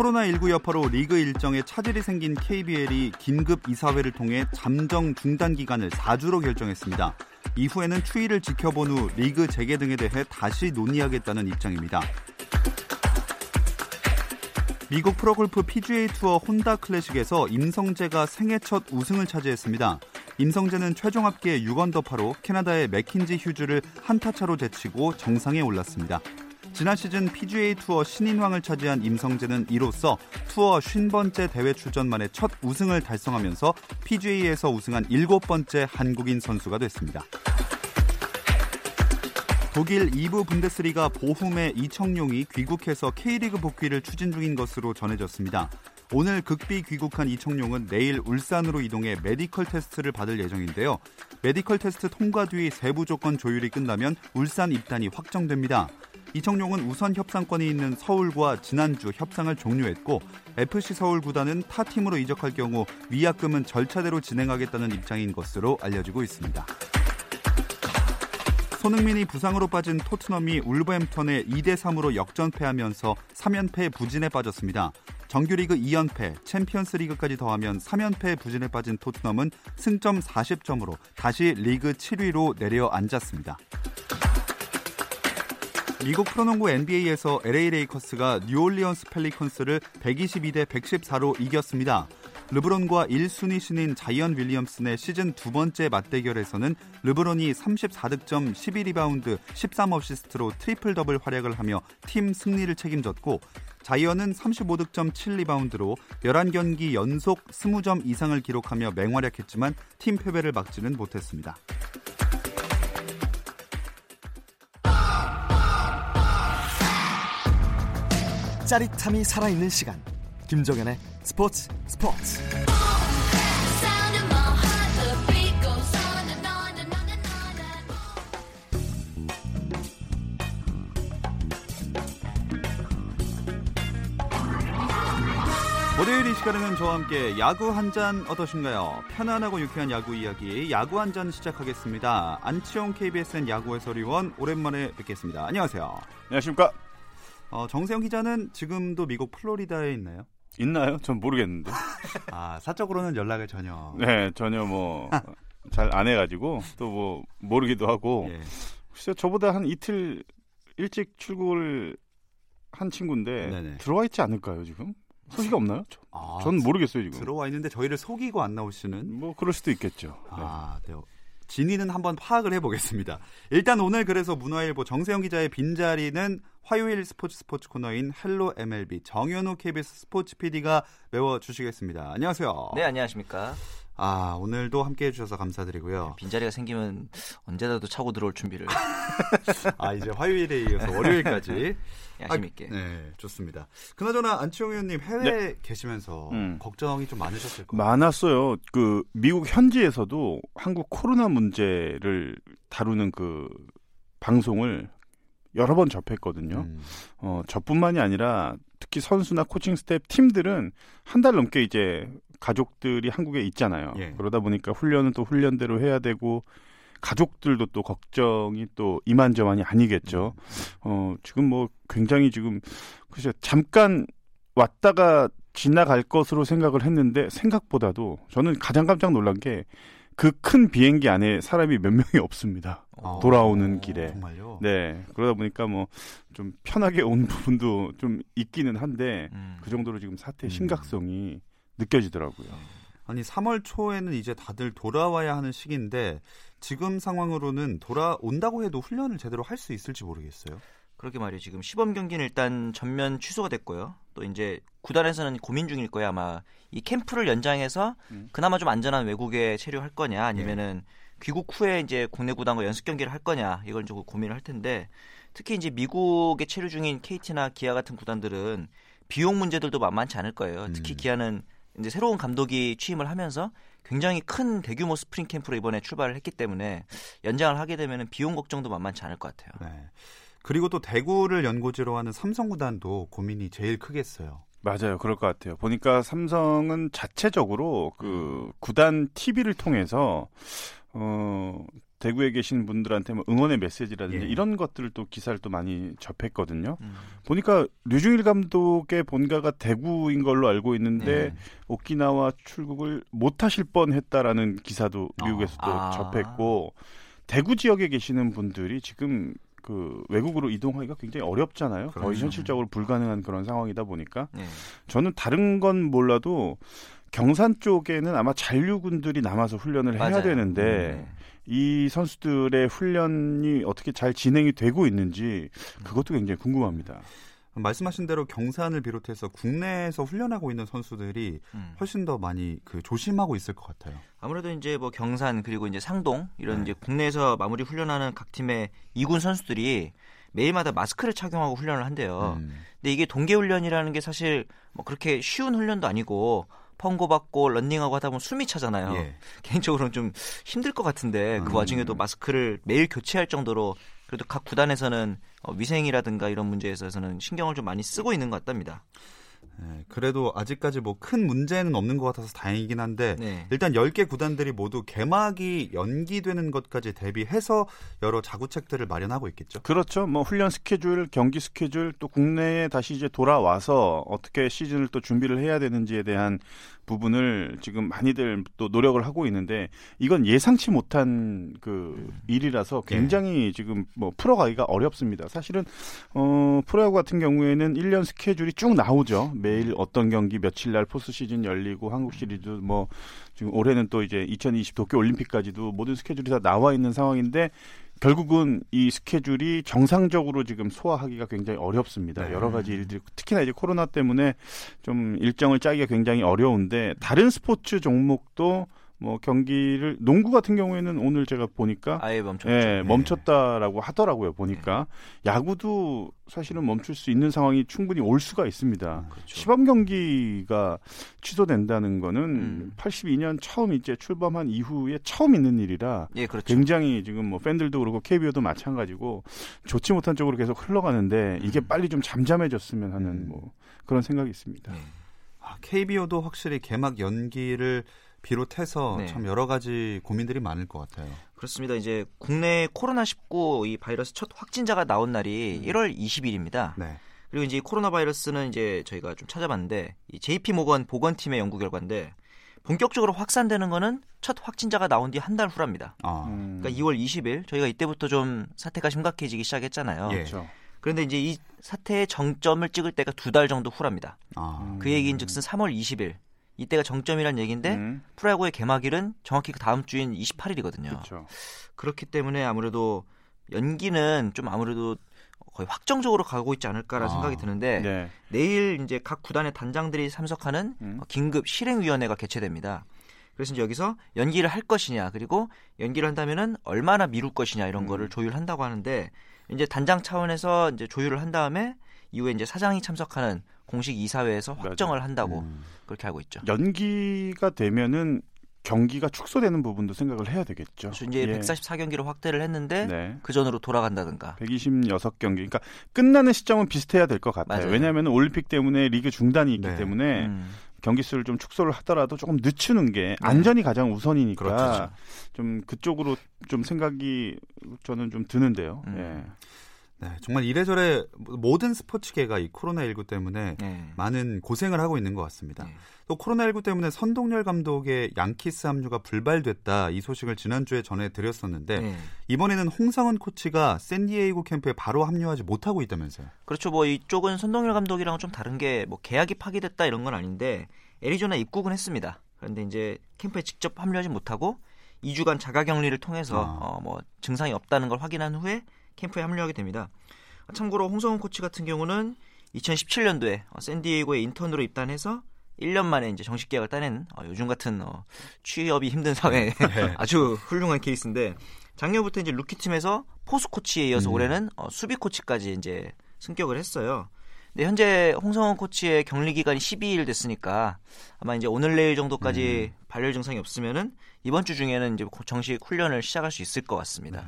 코로나19 여파로 리그 일정에 차질이 생긴 KBL이 긴급 이사회를 통해 잠정 중단 기간을 4주로 결정했습니다. 이후에는 추이를 지켜본 후 리그 재개 등에 대해 다시 논의하겠다는 입장입니다. 미국 프로골프 PGA 투어 혼다 클래식에서 임성재가 생애 첫 우승을 차지했습니다. 임성재는 최종 합계 6언더파로 캐나다의 맥킨지 휴즈를 한타 차로 제치고 정상에 올랐습니다. 지난 시즌 PGA 투어 신인왕을 차지한 임성재는 이로써 투어 50번째 대회 출전 만에 첫 우승을 달성하면서 PGA에서 우승한 일곱 번째 한국인 선수가 됐습니다. 독일 2부 분데스리가 보훔의 이청용이 귀국해서 K리그 복귀를 추진 중인 것으로 전해졌습니다. 오늘 극비 귀국한 이청용은 내일 울산으로 이동해 메디컬 테스트를 받을 예정인데요. 메디컬 테스트 통과 뒤 세부 조건 조율이 끝나면 울산 입단이 확정됩니다. 이청용은 우선 협상권이 있는 서울과 지난주 협상을 종료했고 FC 서울 구단은 타 팀으로 이적할 경우 위약금은 절차대로 진행하겠다는 입장인 것으로 알려지고 있습니다. 손흥민이 부상으로 빠진 토트넘이 울버햄턴에 2대 3으로 역전패하면서 3연패 부진에 빠졌습니다. 정규리그 2연패, 챔피언스리그까지 더하면 3연패 부진에 빠진 토트넘은 승점 40점으로 다시 리그 7위로 내려앉았습니다. 미국 프로농구 NBA에서 LA 레이커스가 뉴올리언스 펠리컨스를 122대 114로 이겼습니다. 르브론과 1순위 신인 자이언 윌리엄슨의 시즌 두 번째 맞대결에서는 르브론이 34득점 12리바운드 13어시스트로 트리플 더블 활약을 하며 팀 승리를 책임졌고 자이언은 35득점 7리바운드로 11경기 연속 20점 이상을 기록하며 맹활약했지만 팀 패배를 막지는 못했습니다. 짜릿함이 살아있는 시간 김정현의 스포츠 스포츠 월요일 이 시간에는 저와 함께 야구 한 잔 어떠신가요? 편안하고 유쾌한 야구 이야기 야구 한 잔 시작하겠습니다. 안치홍 KBSN 야구 해설위원 오랜만에 뵙겠습니다. 안녕하세요. 안녕하십니까? 어, 정세영 기자는 지금도 미국 플로리다에 있나요? 있나요? 전 모르겠는데. 아 사적으로는 연락을 전혀. 네, 전혀 뭐 잘 안 해가지고 또 뭐 모르기도 하고. 예. 글쎄 저보다 한 이틀 일찍 출국을 한 친구인데 네네. 들어와 있지 않을까요 지금? 소식이 없나요? 저- 아, 전 모르겠어요 지금. 들어와 있는데 저희를 속이고 안 나오시는. 뭐 그럴 수도 있겠죠. 네. 아, 네. 진위는 한번 파악을 해보겠습니다. 일단 오늘 그래서 문화일보 정세영 기자의 빈자리는 화요일 스포츠 스포츠 코너인 헬로 MLB 정현우 KBS 스포츠 PD가 메워주시겠습니다. 안녕하세요. 네, 안녕하십니까. 아, 오늘도 함께 해주셔서 감사드리고요. 빈자리가 생기면 언제라도 차고 들어올 준비를 아, 이제 화요일에 이어서 월요일까지. 야심 있게. 네, 좋습니다. 그나저나 안치용 위원님 해외에 계시면서 음. 걱정이 좀 많으셨을 거예요. 많았어요. 그 미국 현지에서도 한국 코로나 문제를 다루는 그 방송을 여러 번 접했거든요. 음. 어, 저뿐만이 아니라 특히 선수나 코칭 스태프 팀들은 한 달 넘게 이제 가족들이 한국에 있잖아요. 예. 그러다 보니까 훈련은 또 훈련대로 해야 되고 가족들도 또 걱정이 또 이만저만이 아니겠죠. 어, 지금 뭐 굉장히 지금 글쎄 잠깐 왔다가 지나갈 것으로 생각을 했는데 생각보다도 저는 가장 깜짝 놀란 게 그 큰 비행기 안에 사람이 몇 명이 없습니다. 아, 돌아오는 길에. 정말요? 네. 그러다 보니까 뭐 좀 편하게 온 부분도 좀 있기는 한데 음. 그 정도로 지금 사태의 음. 심각성이 느껴지더라고요. 아니 3월 초에는 이제 다들 돌아와야 하는 시기인데 지금 상황으로는 돌아온다고 해도 훈련을 제대로 할 수 있을지 모르겠어요. 그렇게 말이에요. 지금 시범 경기는 일단 전면 취소가 됐고요. 또 이제 구단에서는 고민 중일 거예요. 아마 이 캠프를 연장해서 음. 그나마 좀 안전한 외국에 체류할 거냐 아니면은 귀국 후에 이제 국내 구단과 연습 경기를 할 거냐 이걸 좀 고민을 할 텐데 특히 이제 미국에 체류 중인 KT나 기아 같은 구단들은 비용 문제들도 만만치 않을 거예요. 특히 음. 기아는 이제 새로운 감독이 취임을 하면서 굉장히 큰 대규모 스프링 캠프로 이번에 출발을 했기 때문에 연장을 하게 되면 비용 걱정도 만만치 않을 것 같아요. 네. 그리고 또 대구를 연고지로 하는 삼성 구단도 고민이 제일 크겠어요. 맞아요. 그럴 것 같아요. 보니까 삼성은 자체적으로 그 구단 TV를 통해서 어 대구에 계신 분들한테 뭐 응원의 메시지라든지 예. 이런 것들을 또 기사를 또 많이 접했거든요. 음. 보니까 류중일 감독의 본가가 대구인 걸로 알고 있는데 네. 오키나와 출국을 못 하실 뻔 했다라는 기사도 미국에서 또 아. 접했고 대구 지역에 계시는 분들이 지금 그 외국으로 이동하기가 굉장히 어렵잖아요. 거의 그렇죠. 현실적으로 불가능한 그런 상황이다 보니까 네. 저는 다른 건 몰라도 경산 쪽에는 아마 잔류군들이 남아서 훈련을 해야 맞아요. 되는데 네. 이 선수들의 훈련이 어떻게 잘 진행이 되고 있는지 그것도 굉장히 궁금합니다. 말씀하신 대로 경산을 비롯해서 국내에서 훈련하고 있는 선수들이 음. 훨씬 더 많이 그 조심하고 있을 것 같아요. 아무래도 이제 뭐 경산 그리고 이제 상동 이런 네. 이제 국내에서 마무리 훈련하는 각 팀의 이군 선수들이 매일마다 마스크를 착용하고 훈련을 한대요. 음. 근데 이게 동계 훈련이라는 게 사실 뭐 그렇게 쉬운 훈련도 아니고 펑고 받고 런닝하고 하다 보면 숨이 차잖아요. 예. 개인적으로는 좀 힘들 것 같은데 그 음. 와중에도 마스크를 매일 교체할 정도로 그래도 각 구단에서는 어, 위생이라든가 이런 문제에 있어서는 신경을 좀 많이 쓰고 있는 것 같답니다. 네, 그래도 아직까지 뭐 큰 문제는 없는 것 같아서 다행이긴 한데 네. 일단 10개 구단들이 모두 개막이 연기되는 것까지 대비해서 여러 자구책들을 마련하고 있겠죠. 그렇죠. 뭐 훈련 스케줄, 경기 스케줄 또 국내에 다시 이제 돌아와서 어떻게 시즌을 또 준비를 해야 되는지에 대한 부분을 지금 많이들 또 노력을 하고 있는데 이건 예상치 못한 그 일이라서 굉장히 지금 뭐 풀어가기가 어렵습니다. 사실은 어 프로야구 같은 경우에는 1년 스케줄이 쭉 나오죠. 매일 어떤 경기 며칠 날 포스 시즌 열리고 한국 시리즈 뭐 지금 올해는 또 이제 2020 도쿄 올림픽까지도 모든 스케줄이 다 나와 있는 상황인데 결국은 이 스케줄이 정상적으로 지금 소화하기가 굉장히 어렵습니다. 네. 여러 가지 일들이 특히나 이제 코로나 때문에 좀 일정을 짜기가 굉장히 어려운데 다른 스포츠 종목도 뭐 경기를 농구 같은 경우에는 오늘 제가 보니까 아예 멈췄죠. 예, 멈췄다라고 하더라고요. 보니까 야구도 사실은 멈출 수 있는 상황이 충분히 올 수가 있습니다. 그렇죠. 시범 경기가 취소된다는 거는 음. 82년 처음 이제 출범한 이후에 처음 있는 일이라 예, 그렇죠. 굉장히 지금 뭐 팬들도 그렇고 KBO도 마찬가지고 좋지 못한 쪽으로 계속 흘러가는데 이게 빨리 좀 잠잠해졌으면 하는 음. 뭐 그런 생각이 있습니다. 네. 아, KBO도 확실히 개막 연기를 비롯해서 네. 참 여러 가지 고민들이 많을 것 같아요. 그렇습니다. 이제 국내 코로나19 이 바이러스 첫 확진자가 나온 날이 1월 20일입니다. 네. 그리고 이제 이 코로나 바이러스는 이제 저희가 좀 찾아봤는데 이 JP 모건 보건팀의 연구 결과인데 본격적으로 확산되는 거는 첫 확진자가 나온 뒤 한 달 후랍니다. 아, 음, 그러니까 2월 20일 저희가 이때부터 좀 사태가 심각해지기 시작했잖아요. 예. 그렇죠. 그런데 이제 이 사태의 정점을 찍을 때가 두 달 정도 후랍니다. 아, 그 얘기인즉슨 3월 20일 이때가 정점이란 얘기인데 음, 프로야구의 개막일은 정확히 그 다음 주인 28일이거든요. 그렇죠. 그렇기 때문에 아무래도 연기는 좀 아무래도 거의 확정적으로 가고 있지 않을까라는 아, 생각이 드는데 네. 내일 이제 각 구단의 단장들이 참석하는 음. 어, 긴급 실행위원회가 개최됩니다. 그래서 이제 여기서 연기를 할 것이냐 그리고 연기를 한다면은 얼마나 미룰 것이냐 이런 음. 거를 조율한다고 하는데 이제 단장 차원에서 이제 조율을 한 다음에 이후에 이제 사장이 참석하는 공식 이사회에서 확정을 한다고 음. 그렇게 하고 있죠. 연기가 되면은 경기가 축소되는 부분도 생각을 해야 되겠죠. 그래서 이제 예. 144경기로 확대를 했는데 네. 그 전으로 돌아간다든가. 126경기. 그러니까 끝나는 시점은 비슷해야 될 것 같아요. 맞아요. 왜냐하면 올림픽 때문에 리그 중단이 있기 네. 때문에 음. 경기 수를 좀 축소를 하더라도 조금 늦추는 게 안전이 가장 우선이니까 그렇죠. 좀 그쪽으로 좀 생각이 저는 좀 드는데요. 음. 예. 네, 정말 이래저래 모든 스포츠계가 이 코로나19 때문에 네. 많은 고생을 하고 있는 것 같습니다. 네. 또 코로나19 때문에 선동열 감독의 양키스 합류가 불발됐다 이 소식을 지난주에 전해드렸었는데 네. 이번에는 홍상원 코치가 샌디에이고 캠프에 바로 합류하지 못하고 있다면서요. 그렇죠. 뭐 이쪽은 손동열 감독이랑은 좀 다른 게 뭐 계약이 파기됐다 이런 건 아닌데 애리조나 입국은 했습니다. 그런데 이제 캠프에 직접 합류하지 못하고 2주간 자가 격리를 통해서 아. 어, 뭐 증상이 없다는 걸 확인한 후에 캠프에 합류하게 됩니다. 참고로 홍성흔 코치 같은 경우는 2017년도에 샌디에이고에 인턴으로 입단해서 1년 만에 이제 정식 계약을 따낸 어, 요즘 같은 어, 취업이 힘든 사회에 네. 아주 훌륭한 케이스인데 작년부터 이제 루키 팀에서 포수 코치에 이어서 음. 올해는 어, 수비 코치까지 이제 승격을 했어요. 근데 현재 홍성원 코치의 격리 기간이 12일 됐으니까 아마 이제 오늘 내일 정도까지 음. 발열 증상이 없으면은 이번 주 중에는 이제 정식 훈련을 시작할 수 있을 것 같습니다.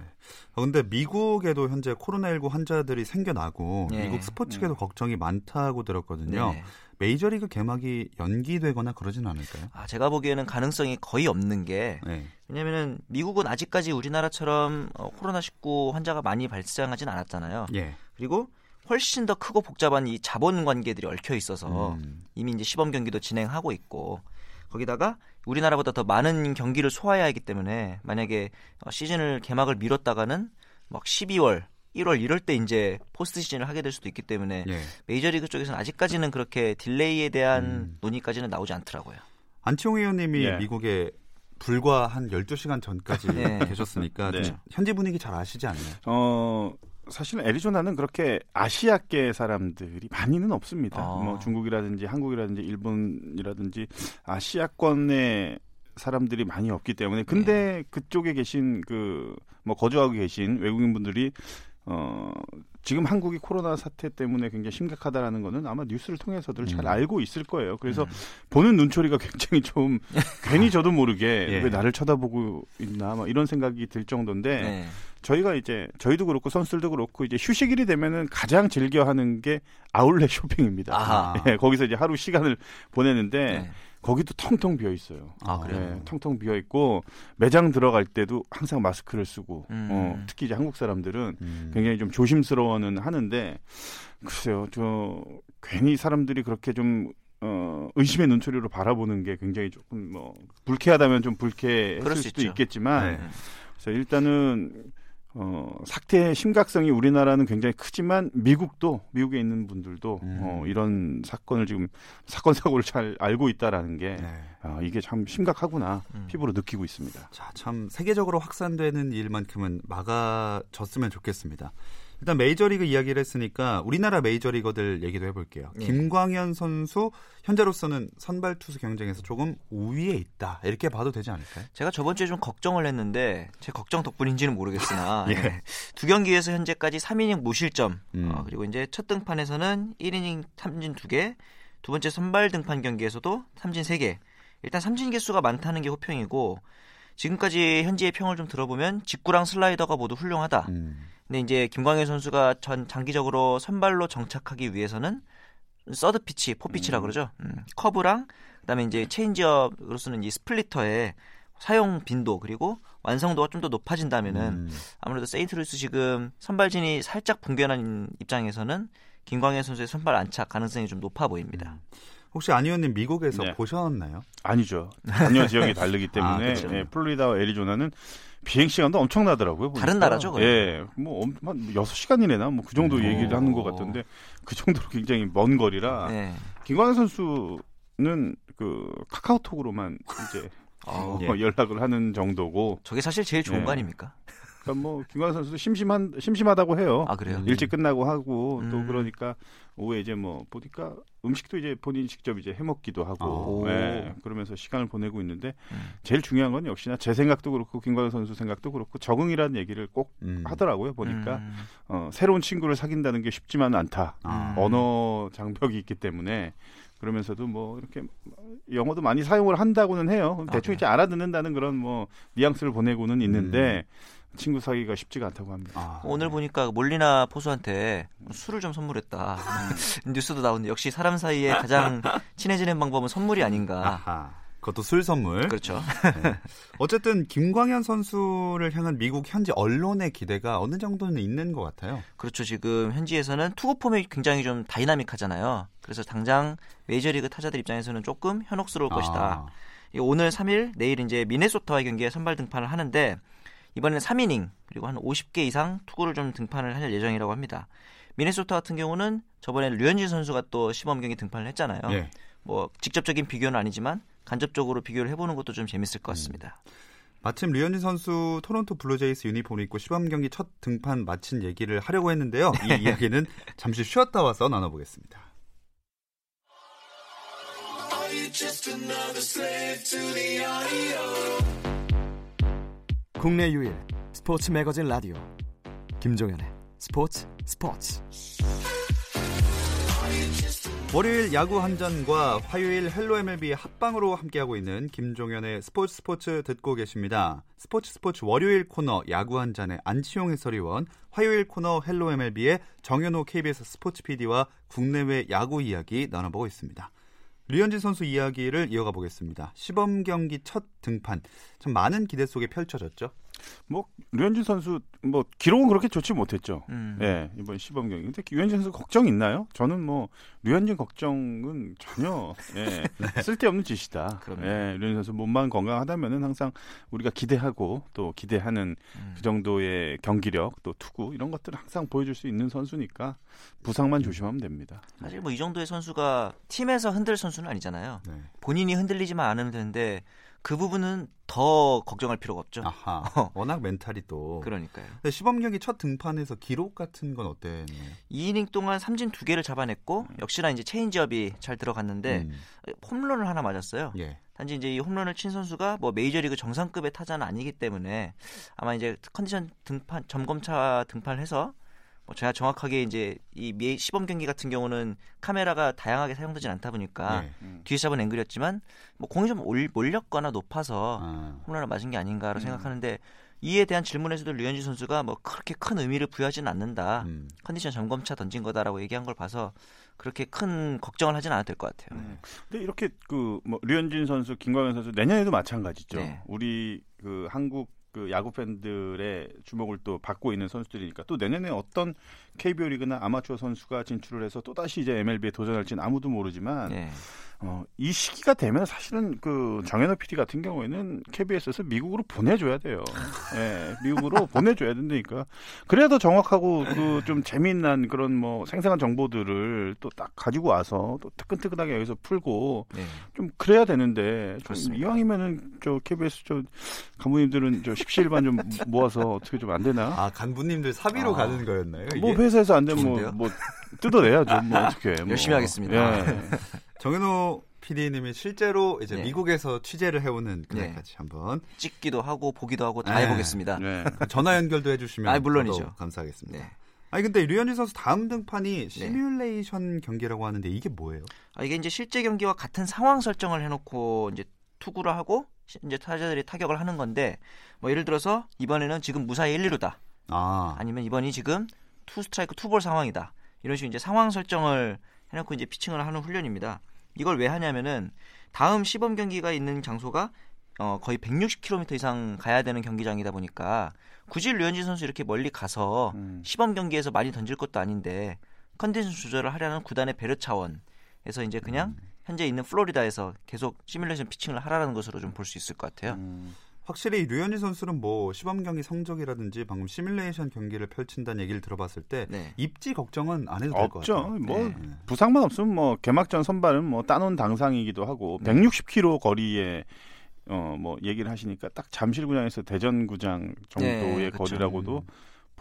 어, 근데 미국에도 현재 코로나19 환자들이 생겨나고 네. 미국 스포츠계도 걱정이 많다고 들었거든요. 네. 메이저리그 개막이 연기되거나 그러진 않을까요? 아, 제가 보기에는 가능성이 거의 없는 게 네. 왜냐면은 미국은 아직까지 우리나라처럼 어, 코로나19 환자가 많이 발생하진 않았잖아요. 예. 그리고 훨씬 더 크고 복잡한 이 자본 관계들이 얽혀 있어서 음. 이미 이제 시범 경기도 진행하고 있고 거기다가 우리나라보다 더 많은 경기를 소화해야 하기 때문에 만약에 어, 시즌을 개막을 미뤘다가는 막 12월, 1월 이럴 때 이제 포스트 시즌을 하게 될 수도 있기 때문에 예. 메이저리그 쪽에서는 아직까지는 그렇게 delay에 대한 음. 논의까지는 나오지 않더라고요. 안치용 위원님이 예. 미국에 불과 한 12시간 전까지 네. 계셨으니까 네. 좀 현지 분위기 잘 아시지 않나요? 어 사실 애리조나는 그렇게 아시아계 사람들이 많이는 없습니다. 아. 뭐 중국이라든지 한국이라든지 일본이라든지 아시아권의 사람들이 많이 없기 때문에 근데 그쪽에 계신 그 뭐 거주하고 계신 외국인 분들이 어 지금 한국이 코로나 사태 때문에 굉장히 심각하다라는 거는 아마 뉴스를 통해서들 잘 음. 알고 있을 거예요. 그래서 음. 보는 눈초리가 굉장히 좀 괜히 저도 모르게 예. 왜 나를 쳐다보고 있나 막 이런 생각이 들 정도인데 네. 저희가 이제 저희도 그렇고 선수들도 그렇고 이제 휴식일이 되면은 가장 즐겨 하는 게 아울렛 쇼핑입니다. 아하. 예, 거기서 이제 하루 시간을 보내는데 네. 거기도 텅텅 비어 있어요. 아, 그래요? 예, 텅텅 비어 있고 매장 들어갈 때도 항상 마스크를 쓰고 음. 어, 특히 이제 한국 사람들은 음. 굉장히 좀 조심스러워는 하는데 글쎄요, 저 괜히 사람들이 그렇게 좀 어, 의심의 눈초리로 바라보는 게 굉장히 조금 뭐 불쾌하다면 좀 불쾌했을 수도 있죠. 있겠지만 네. 그래서 일단은 어, 사태의 심각성이 우리나라는 굉장히 크지만 미국도 미국에 있는 분들도 음. 어, 이런 사건을 지금 사건 사고를 잘 알고 있다라는 게 네. 아, 이게 참 심각하구나 음. 피부로 느끼고 있습니다. 자, 참 세계적으로 확산되는 일만큼은 막아졌으면 좋겠습니다. 일단 메이저리그 이야기를 했으니까 우리나라 메이저리거들 얘기도 해볼게요. 네. 김광현 선수 현재로서는 선발 투수 경쟁에서 조금 우위에 있다 이렇게 봐도 되지 않을까요? 제가 저번 주에 좀 걱정을 했는데 제 걱정 덕분인지는 모르겠으나 예. 예. 두 경기에서 현재까지 3이닝 무실점 음. 어, 그리고 이제 첫 등판에서는 1이닝 삼진 2개 두 번째 선발 등판 경기에서도 삼진 3개 일단 삼진 개수가 많다는 게 호평이고 지금까지 현지의 평을 좀 들어보면 직구랑 슬라이더가 모두 훌륭하다 음. 근데 이제 김광현 선수가 전 장기적으로 선발로 정착하기 위해서는 서드 피치, 포 피치라 그러죠. 음, 커브랑 그다음에 이제 체인지업으로 쓰는 이 스플리터의 사용 빈도 그리고 완성도가 좀 더 높아진다면은 음. 아무래도 세인트루이스 지금 선발진이 살짝 붕괴한 입장에서는 김광현 선수의 선발 안착 가능성이 좀 높아 보입니다. 혹시 안 위원님 미국에서 네. 보셨나요? 아니죠. 단여 지역이 다르기 때문에 아, 그렇죠. 예, 플로리다와 애리조나는 비행 시간도 엄청나더라고요. 보니까. 다른 나라죠, 거의? 예, 뭐 엄- 한 6시간이래나 뭐 그 정도 음. 얘기를 하는 것 오. 같던데 그 정도로 굉장히 먼 거리라 네. 김광현 선수는 그 카카오톡으로만 이제 어, 예. 연락을 하는 정도고 저게 사실 제일 좋은 네. 거 아닙니까? 그러니까 뭐 김광현 선수도 심심한 심심하다고 해요. 아 그래요? 음. 일찍 끝나고 하고 또 음. 그러니까 오후에 이제 뭐 보니까 음식도 이제 본인 직접 이제 해 먹기도 하고 오. 예, 그러면서 시간을 보내고 있는데 음. 제일 중요한 건 역시나 제 생각도 그렇고 김광현 선수 생각도 그렇고 적응이라는 얘기를 꼭 음. 하더라고요 보니까 음. 어, 새로운 친구를 사귄다는 게 쉽지만은 않다 아. 언어 장벽이 있기 때문에 그러면서도 뭐 이렇게 영어도 많이 사용을 한다고는 해요 아, 대충 네. 이제 알아듣는다는 그런 뭐 뉘앙스를 보내고는 있는데 친구 사귀기가 쉽지가 않다고 합니다. 아. 오늘 보니까 몰리나 포수한테 술을 좀 선물했다. 뉴스도 나오는데 역시 사람 사이에 가장 친해지는 방법은 선물이 아닌가. 아하. 그것도 술 선물. 그렇죠. 네. 어쨌든 김광현 선수를 향한 미국 현지 언론의 기대가 어느 정도는 있는 것 같아요. 그렇죠. 지금 현지에서는 투구 폼이 굉장히 좀 다이나믹하잖아요. 그래서 당장 메이저리그 타자들 입장에서는 조금 현혹스러울 것이다. 아. 이 오늘 3일, 내일 이제 미네소타와의 경기에 선발 등판을 하는데 이번에는 3이닝 그리고 한 50개 이상 투구를 좀 등판을 할 예정이라고 합니다. 미네소타 같은 경우는 저번에 류현진 선수가 또 시범 경기 등판을 했잖아요. 예. 뭐 직접적인 비교는 아니지만 간접적으로 비교를 해보는 것도 좀 재밌을 것 같습니다. 마침 류현진 선수 토론토 블루제이스 유니폼을 입고 시범 경기 첫 등판 마친 얘기를 하려고 했는데요. 이 이야기는 잠시 쉬었다 와서 나눠보겠습니다. 국내 유일 스포츠 매거진 라디오 김종현의 스포츠 스포츠 월요일 야구 한 잔과 화요일 헬로 MLB 합방으로 함께하고 있는 김종현의 스포츠 스포츠 듣고 계십니다. 스포츠 스포츠 월요일 코너 야구 한 잔의 안치용 해설위원, 화요일 코너 헬로 MLB의 정현호 KBS 스포츠 PD와 국내외 야구 이야기 나눠보고 있습니다. 류현진 선수 이야기를 이어가 보겠습니다. 시범 경기 첫 등판 참 많은 기대 속에 펼쳐졌죠. 뭐 류현진 선수 뭐 기록은 그렇게 좋지 못했죠. 음. 예, 이번 시범 경기. 근데 류현진 선수 걱정 있나요? 저는 뭐 류현진 걱정은 전혀 예, 쓸데없는 짓이다. 그럼요. 예, 류현진 선수 몸만 건강하다면은 항상 우리가 기대하고 또 기대하는 음. 그 정도의 경기력 또 투구 이런 것들을 항상 보여줄 수 있는 선수니까 부상만 조심하면 됩니다. 사실 뭐 이 정도의 선수가 팀에서 흔들 선수는 아니잖아요. 네. 본인이 흔들리지만 않으면 되는데 그 부분은 더 걱정할 필요가 없죠. 아하. 워낙 멘탈이 또. 그러니까요. 시범 경기 첫 등판에서 기록 같은 건 어땠나요? 2이닝 동안 삼진 두 개를 잡아냈고 역시나 이제 체인지업이 잘 들어갔는데 음, 홈런을 하나 맞았어요. 예. 단지 이제 이 홈런을 친 선수가 뭐 메이저리그 정상급의 타자는 아니기 때문에 아마 이제 컨디션 등판 점검차 등판을 해서 뭐 제가 정확하게 이제 이 미- 시범 경기 같은 경우는 카메라가 다양하게 사용되진 않다 보니까 예. 뒤에서 잡은 앵글이었지만 뭐 공이 좀 올- 몰렸거나 높아서 아, 홈런을 맞은 게 아닌가로 음. 생각하는데 이에 대한 질문에서도 류현진 선수가 뭐 그렇게 큰 의미를 부여하지는 않는다. 음. 컨디션 점검차 던진 거다라고 얘기한 걸 봐서 그렇게 큰 걱정을 하진 않아도 될 것 같아요. 네. 근데 이렇게 그뭐 류현진 선수, 김광현 선수 내년에도 마찬가지죠. 네. 우리 그 한국 그 야구 팬들의 주목을 또 받고 있는 선수들이니까 또 내년에 어떤 KBO 리그나 아마추어 선수가 진출을 해서 또 다시 이제 MLB에 도전할지는 아무도 모르지만 네. 어, 이 시기가 되면 사실은 그 정현호 PD 같은 경우에는 KBS에서 미국으로 보내줘야 돼요. 예, 미국으로 보내줘야 된다니까. 그래야 더 정확하고 그 좀 재미난 그런 뭐 생생한 정보들을 또 딱 가지고 와서 또 뜨끈뜨끈하게 여기서 풀고 네. 좀 그래야 되는데 좀. 이왕이면은 저 KBS 저 간부님들은 저 십시일반 좀 모아서 어떻게 좀 안 되나? 아 간부님들 사비로 아. 가는 거였나요? 이게? 뭐 회사에서 안 되면? 뭐, 뭐 뜯어내야죠. 뭐 어떻게 뭐. 열심히 하겠습니다. 예. 정현호 PD님이 실제로 이제 네. 미국에서 취재를 해오는 네. 그날까지 한번 찍기도 하고 보기도 하고 다 네. 해보겠습니다. 네. 전화 연결도 해주시면 아, 물론이죠. 감사하겠습니다. 네. 아니 근데 류현진 선수 다음 등판이 시뮬레이션 경기라고 하는데 이게 뭐예요? 아, 이게 이제 실제 경기와 같은 상황 설정을 해놓고 이제 투구를 하고 시- 이제 타자들이 타격을 하는 건데 뭐 예를 들어서 이번에는 지금 무사에 1, 2루다. 아, 아니면 이번이 지금 투 스트라이크 투볼 상황이다. 이런 식으로 이제 상황 설정을 해놓고 이제 피칭을 하는 훈련입니다. 이걸 왜 하냐면은 다음 시범 경기가 있는 장소가 어, 거의 160km 이상 가야 되는 경기장이다 보니까 굳이 류현진 선수 이렇게 멀리 가서 음. 시범 경기에서 많이 던질 것도 아닌데 컨디션 조절을 하려는 구단의 배려 차원에서 이제 그냥 현재 있는 플로리다에서 계속 시뮬레이션 피칭을 하라는 것으로 좀 볼 수 있을 것 같아요. 음. 확실히 류현진 선수는 뭐 시범 경기 성적이라든지 방금 시뮬레이션 경기를 펼친다는 얘기를 들어봤을 때 네. 입지 걱정은 안 해도 될것 없죠. 같아요. 뭐 네. 부상만 없으면 뭐 개막전 선발은 뭐 따놓은 당상이기도 하고 160km 거리에 어 뭐 얘기를 하시니까 딱 잠실구장에서 대전구장 정도의 네, 그쵸. 거리라고도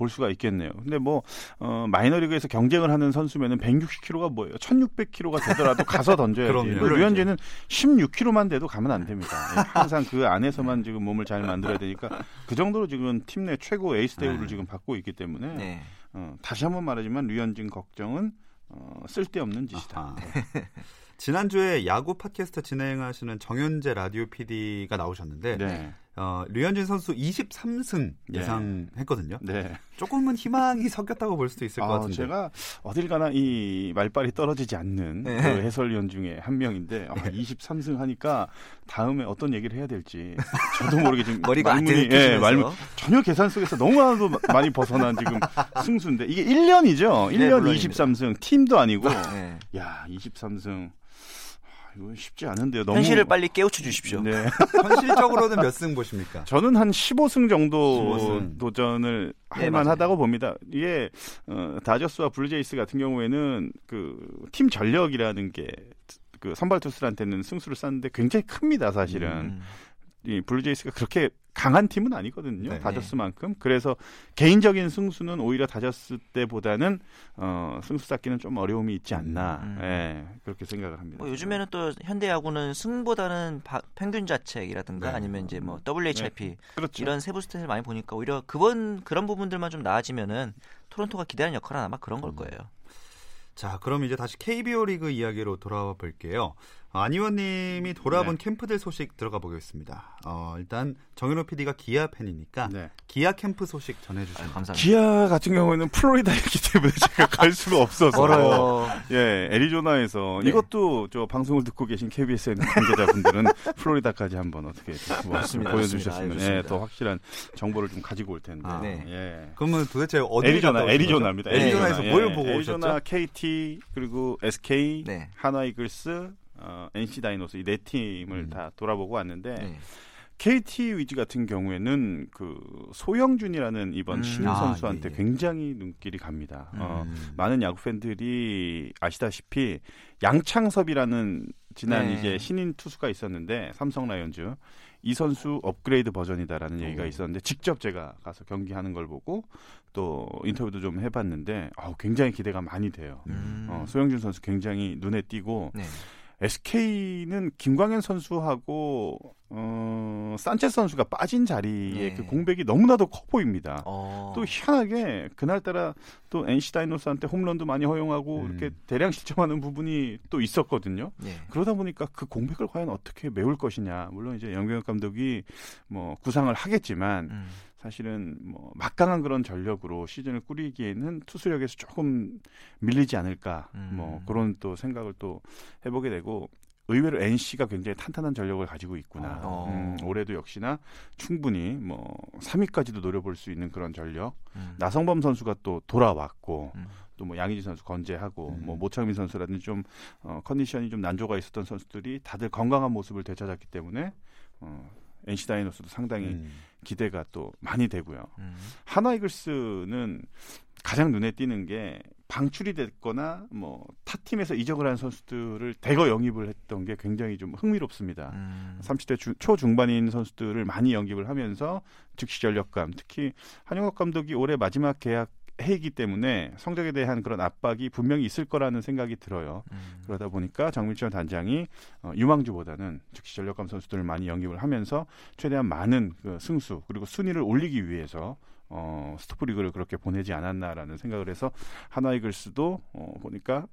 볼 수가 있겠네요. 근데 뭐 어, 마이너리그에서 경쟁을 하는 선수면은 160km가 뭐예요? 1600km가 되더라도 가서 던져야지. 그럼요. 근데 류현진은 16km만 돼도 가면 안 됩니다. 예, 항상 그 안에서만 지금 몸을 잘 만들어야 되니까 그 정도로 지금 팀 내 최고 에이스 대우를 네. 지금 받고 있기 때문에 네. 어, 다시 한번 말하지만 류현진 걱정은 어, 쓸데없는 짓이다. 지난주에 야구 팟캐스트 진행하시는 정현재 라디오 PD가 나오셨는데 네. 어, 류현진 선수 23승 네. 예상했거든요. 네. 조금은 희망이 섞였다고 볼 수도 있을 것 아, 같은데. 제가 어딜 가나 이 말빨이 떨어지지 않는 네. 그 해설위원 중에 한 명인데 아, 23승 하니까 다음에 어떤 얘기를 해야 될지 저도 모르게 지금 머리가 안 말문이 예, 되는 말 전혀 계산 속에서 너무나도 마- 많이 벗어난 지금 승수인데 이게 1년이죠. 1년 네, 물론입니다. 23승 팀도 아니고 네. 야 23승 이거 쉽지 않은데요. 너무 현실을 빨리 깨우쳐 주십시오. 네. 현실적으로는 몇 승 보십니까? 저는 한 15승 정도 15승. 도전을 네, 할 만하다고 봅니다. 이게 어, 다저스와 블루제이스 같은 경우에는 그 팀 전력이라는 게그 선발 투수한테는 승수를 쌓는데 굉장히 큽니다, 사실은. 음. 이 블루제이스가 그렇게 강한 팀은 아니거든요. 네. 다저스만큼. 그래서 개인적인 승수는 오히려 다저스 때보다는 어, 승수 쌓기는 좀 어려움이 있지 않나. 음. 예, 그렇게 생각을 합니다. 뭐 요즘에는 또 현대 야구는 승보다는 바- 평균 자책이라든가 네. 아니면 이제 뭐 WHIP 그렇죠. 이런 세부 스탯을 많이 보니까 오히려 그번 그런 부분들만 좀 나아지면은 토론토가 기대하는 역할은 아마 그런 걸 거예요. 자, 그럼 이제 다시 KBO 리그 이야기로 돌아와 볼게요. 안희원님이 돌아본 네. 캠프들 소식 들어가 보겠습니다. 어, 일단 정현호 PD가 기아 팬이니까 네. 기아 캠프 소식 전해주시면 아유, 감사합니다. 기아 같은 경우에는 플로리다에 있기 때문에 제가 갈 수가 없어서 멀어요. 예, 애리조나에서 네. 이것도 저 방송을 듣고 계신 KBSN 관계자분들은 플로리다까지 한번 어떻게 뭐 맞습니다. 보여주셨으면 맞습니다. 예. 더 확실한 정보를 좀 가지고 올 텐데. 아, 네. 예. 그러면 도대체 어디 애리조나, 애리조나입니다. 애리조나 에서 애리조나. 뭘 예, 보고 애리조나, 오셨죠? KT 그리고 SK, 네. 하나이글스, 어, NC 다이노스 이 네 팀을 음. 다 돌아보고 왔는데 네. KT 위즈 같은 경우에는 그 소영준이라는 이번 음. 신인 아, 선수한테 예, 예. 굉장히 눈길이 갑니다. 어, 음. 많은 야구 팬들이 아시다시피 양창섭이라는 지난 네. 이제 신인 투수가 있었는데 삼성 라이온즈 이 선수 업그레이드 버전이다라는 오. 얘기가 있었는데 직접 제가 가서 경기하는 걸 보고 또 인터뷰도 좀 해봤는데 어, 굉장히 기대가 많이 돼요. 음. 어, 소영준 선수 굉장히 눈에 띄고 네. SK는 김광현 선수하고 어, 산체스 선수가 빠진 자리에 네. 그 공백이 너무나도 커 보입니다. 어. 또 희한하게 그날따라 또 NC 다이노스한테 홈런도 많이 허용하고 음. 이렇게 대량 실점하는 부분이 또 있었거든요. 네. 그러다 보니까 그 공백을 과연 어떻게 메울 것이냐. 물론 이제 영경혁 감독이 뭐 구상을 하겠지만 음. 사실은 뭐 막강한 그런 전력으로 시즌을 꾸리기에는 투수력에서 조금 밀리지 않을까. 음. 뭐 그런 또 생각을 또 해보게 되고 의외로 NC가 굉장히 탄탄한 전력을 가지고 있구나. 어. 음, 올해도 역시나 충분히 뭐 3위까지도 노려볼 수 있는 그런 전력. 음. 나성범 선수가 또 돌아왔고 음. 또뭐 양의지 선수 건재하고 음. 뭐 모창민 선수라든지 좀 어, 컨디션이 좀 난조가 있었던 선수들이 다들 건강한 모습을 되찾았기 때문에 어, NC 다이노스도 상당히 음. 기대가 또 많이 되고요. 음. 하나 이글스는 가장 눈에 띄는 게 방출이 됐거나 뭐 타 팀에서 이적을 한 선수들을 대거 영입을 했던 게 굉장히 좀 흥미롭습니다. 음. 30대 주- 초중반인 선수들을 많이 영입을 하면서 즉시 전력감, 특히 한영혁 감독이 올해 마지막 계약 해이기 때문에 성적에 대한 그런 압박이 분명히 있을 거라는 생각이 들어요. 음. 그러다 보니까 정민철 단장이 어, 유망주보다는 즉시 전력감 선수들을 많이 영입을 하면서 최대한 많은 그 승수 그리고 순위를 올리기 위해서 어, 스토프리그를 그렇게 보내지 않았나라는 생각을 해서 하나이글스도 어, 보니까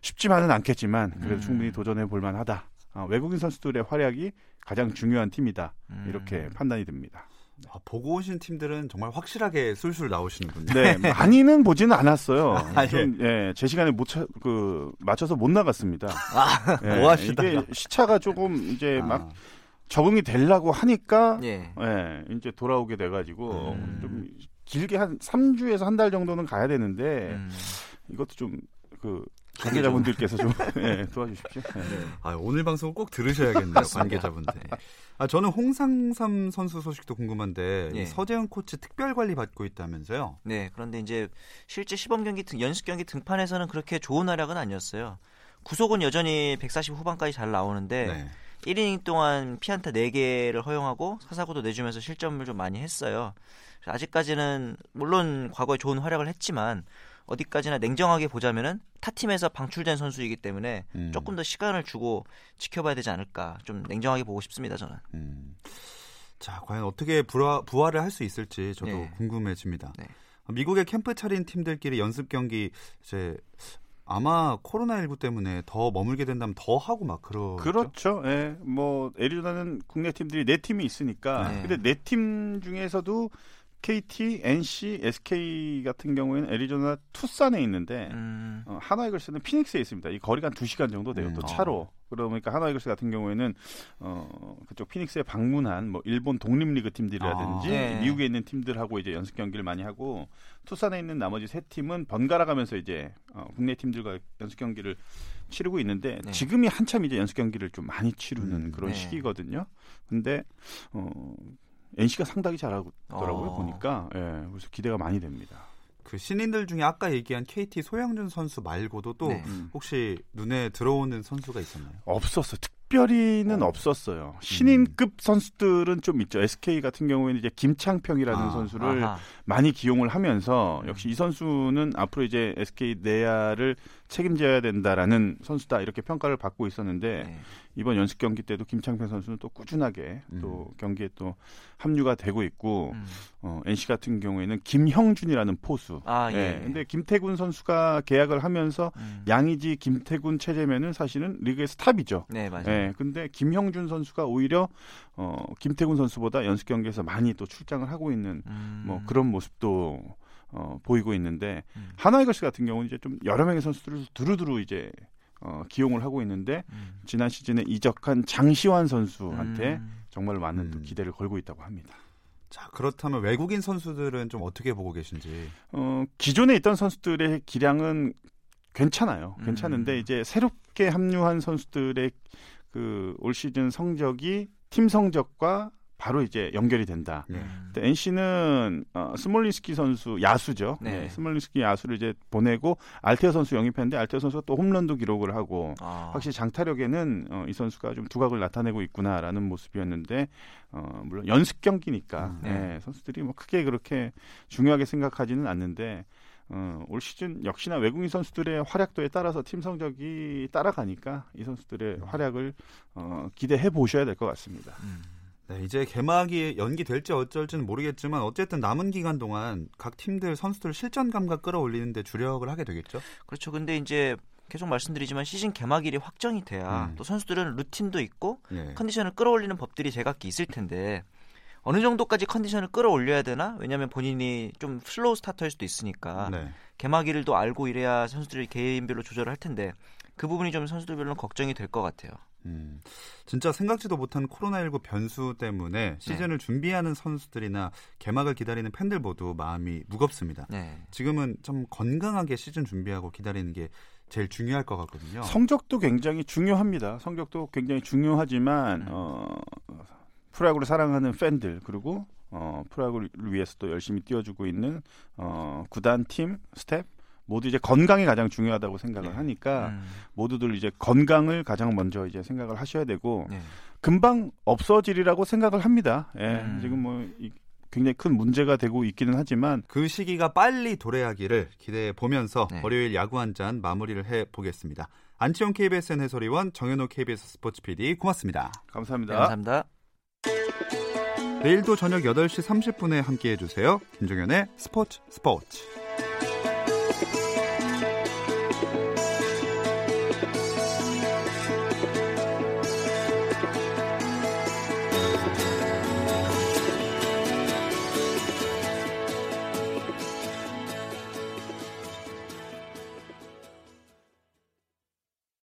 쉽지만은 않겠지만 그래도 음. 충분히 도전해 볼 만하다. 아, 외국인 선수들의 활약이 가장 중요한 팀이다. 음. 이렇게 판단이 듭니다. 아, 보고 오신 팀들은 정말 확실하게 술술 나오시는군요. 네, 많이는 보지는 않았어요. 아, 좀, 예, 제 시간에 못 차, 그, 맞춰서 못 나갔습니다. 예, 뭐 하시다가. 이게 시차가 조금 이제 아, 막 적응이 되려고 하니까, 예, 예. 이제 돌아오게 돼가지고, 음. 좀 길게 한 3주에서 한 달 정도는 가야 되는데, 음. 이것도 좀, 그, 관계자분들께서 좀, 예, 도와주십시오. 예. 아, 오늘 방송 꼭 들으셔야겠네요, 관계자분들. 아, 저는 홍상삼 선수 소식도 궁금한데 예. 이 서재현 코치 특별 관리 받고 있다면서요? 네, 그런데 이제 실제 시범 경기 등 연습 경기 등판에서는 그렇게 좋은 활약은 아니었어요. 구속은 여전히 140 후반까지 잘 나오는데 네. 1이닝 동안 피안타 4개를 허용하고 사사구도 내주면서 실점을 좀 많이 했어요. 아직까지는 물론 과거에 좋은 활약을 했지만 어디까지나 냉정하게 보자면은 타 팀에서 방출된 선수이기 때문에 음. 조금 더 시간을 주고 지켜봐야 되지 않을까 좀 냉정하게 보고 싶습니다 저는. 음. 자, 과연 어떻게 부화, 부활을 할 수 있을지 저도 네. 궁금해집니다. 네. 미국의 캠프 차린 팀들끼리 연습 경기 이제 아마 코로나19 때문에 더 머물게 된다면 더 하고 막 그러. 그렇죠. 예. 뭐 애리조나는 국내 팀들이 네 팀이 있으니까. 네. 근데 네 팀 중에서도 KT, NC, SK 같은 경우에는 애리조나 투싼에 있는데 음, 어, 하나 이글스는 피닉스에 있습니다. 이 거리가 한 2시간 정도 돼요. 음, 또 어. 차로. 그러니까 하나 이글스 같은 경우에는 어, 그쪽 피닉스에 방문한 뭐 일본 독립 리그 팀들이라든지 아, 네. 미국에 있는 팀들하고 이제 연습 경기를 많이 하고 투싼에 있는 나머지 세 팀은 번갈아 가면서 이제 어, 국내 팀들과 연습 경기를 치르고 있는데 네. 지금이 한참 이제 연습 경기를 좀 많이 치르는 음, 그런 네. 시기거든요. 근데 어, NC가 상당히 잘하더라고요 어. 보니까 예, 그래서 기대가 많이 됩니다. 그 신인들 중에 아까 얘기한 KT 소영준 선수 말고도 또 네. 음. 혹시 눈에 들어오는 선수가 있었나요? 없었어. 특별히는 없었어요. 신인급 선수들은 좀 있죠. SK 같은 경우에는 이제 김창평이라는 아, 선수를 아하. 많이 기용을 하면서 음. 역시 이 선수는 앞으로 이제 SK 내야를 책임져야 된다라는 선수다 이렇게 평가를 받고 있었는데 네. 이번 연습 경기 때도 김창평 선수는 또 꾸준하게 음. 또 경기에 또 합류가 되고 있고 음. 어, NC 같은 경우에는 김형준이라는 포수. 아, 예. 예. 근데 김태군 선수가 계약을 하면서 음. 양의지 김태군 체제면은 사실은 리그의 스탑이죠. 네, 맞아요. 예. 근데 김형준 선수가 오히려 어, 김태군 선수보다 연습 경기에서 많이 또 출장을 하고 있는 음. 뭐 그런 모습도 어, 보이고 있는데 음. 하나이글스 같은 경우는 이제 좀 여러 명의 선수들을 두루두루 이제 어, 기용을 하고 있는데 음. 지난 시즌에 이적한 장시환 선수한테 음. 정말 많은 또 음. 기대를 걸고 있다고 합니다. 자, 그렇다면 외국인 선수들은 좀 어떻게 보고 계신지. 어, 기존에 있던 선수들의 기량은 괜찮아요. 음. 괜찮은데 이제 새롭게 합류한 선수들의 그 올 시즌 성적이 팀 성적과 바로 이제 연결이 된다. 네. 음. 근데 NC는 어, 스몰린스키 선수 야수죠. 네. 네, 스몰린스키 야수를 이제 보내고 알테어 선수 영입했는데 알테어 선수가 또 홈런도 기록을 하고 아. 확실히 장타력에는 어, 이 선수가 좀 두각을 나타내고 있구나라는 모습이었는데 어, 물론 연습 경기니까 음, 네. 예, 선수들이 뭐 크게 그렇게 중요하게 생각하지는 않는데 어, 올 시즌 역시나 외국인 선수들의 활약도에 따라서 팀 성적이 따라가니까 이 선수들의 활약을 어, 기대해 보셔야 될 것 같습니다. 음. 네, 이제 개막이 연기될지 어쩔지는 모르겠지만 어쨌든 남은 기간 동안 각 팀들 선수들 실전 감각 끌어올리는데 주력을 하게 되겠죠. 그렇죠. 근데 이제 계속 말씀드리지만 시즌 개막일이 확정이 돼야 음. 또 선수들은 루틴도 있고 예. 컨디션을 끌어올리는 법들이 제각기 있을 텐데 어느 정도까지 컨디션을 끌어올려야 되나? 왜냐하면 본인이 좀 slow starter일 수도 있으니까 네. 개막일도 알고 이래야 선수들이 개인별로 조절을 할 텐데 그 부분이 좀 선수들별로 걱정이 될 것 같아요. 음, 진짜 생각지도 못한 코로나19 변수 때문에 시즌을 준비하는 선수들이나 개막을 기다리는 팬들 모두 마음이 무겁습니다. 네. 지금은 좀 건강하게 시즌 준비하고 기다리는 게 제일 중요할 것 같거든요. 성적도 굉장히 중요합니다. 성적도 굉장히 중요하지만 음. 어, 프로야구를 사랑하는 팬들 그리고 어, 프로야구를 위해서 또 열심히 뛰어주고 있는 어, 구단 팀 스텝 모두 이제 건강이 가장 중요하다고 생각을 네. 하니까 음. 모두들 이제 건강을 가장 먼저 이제 생각을 하셔야 되고 네. 금방 없어지리라고 생각을 합니다. 예, 음. 지금 뭐 이- 굉장히 큰 문제가 되고 있기는 하지만 그 시기가 빨리 도래하기를 기대해 보면서 네. 월요일 야구 한 잔 마무리를 해 보겠습니다. 안치홍 KBSN 해설위원 정현호 KBS 스포츠 PD 고맙습니다. 감사합니다. 네, 감사합니다. 내일도 저녁 8시 30분에 함께 해 주세요. 김종현의 스포츠 스포츠.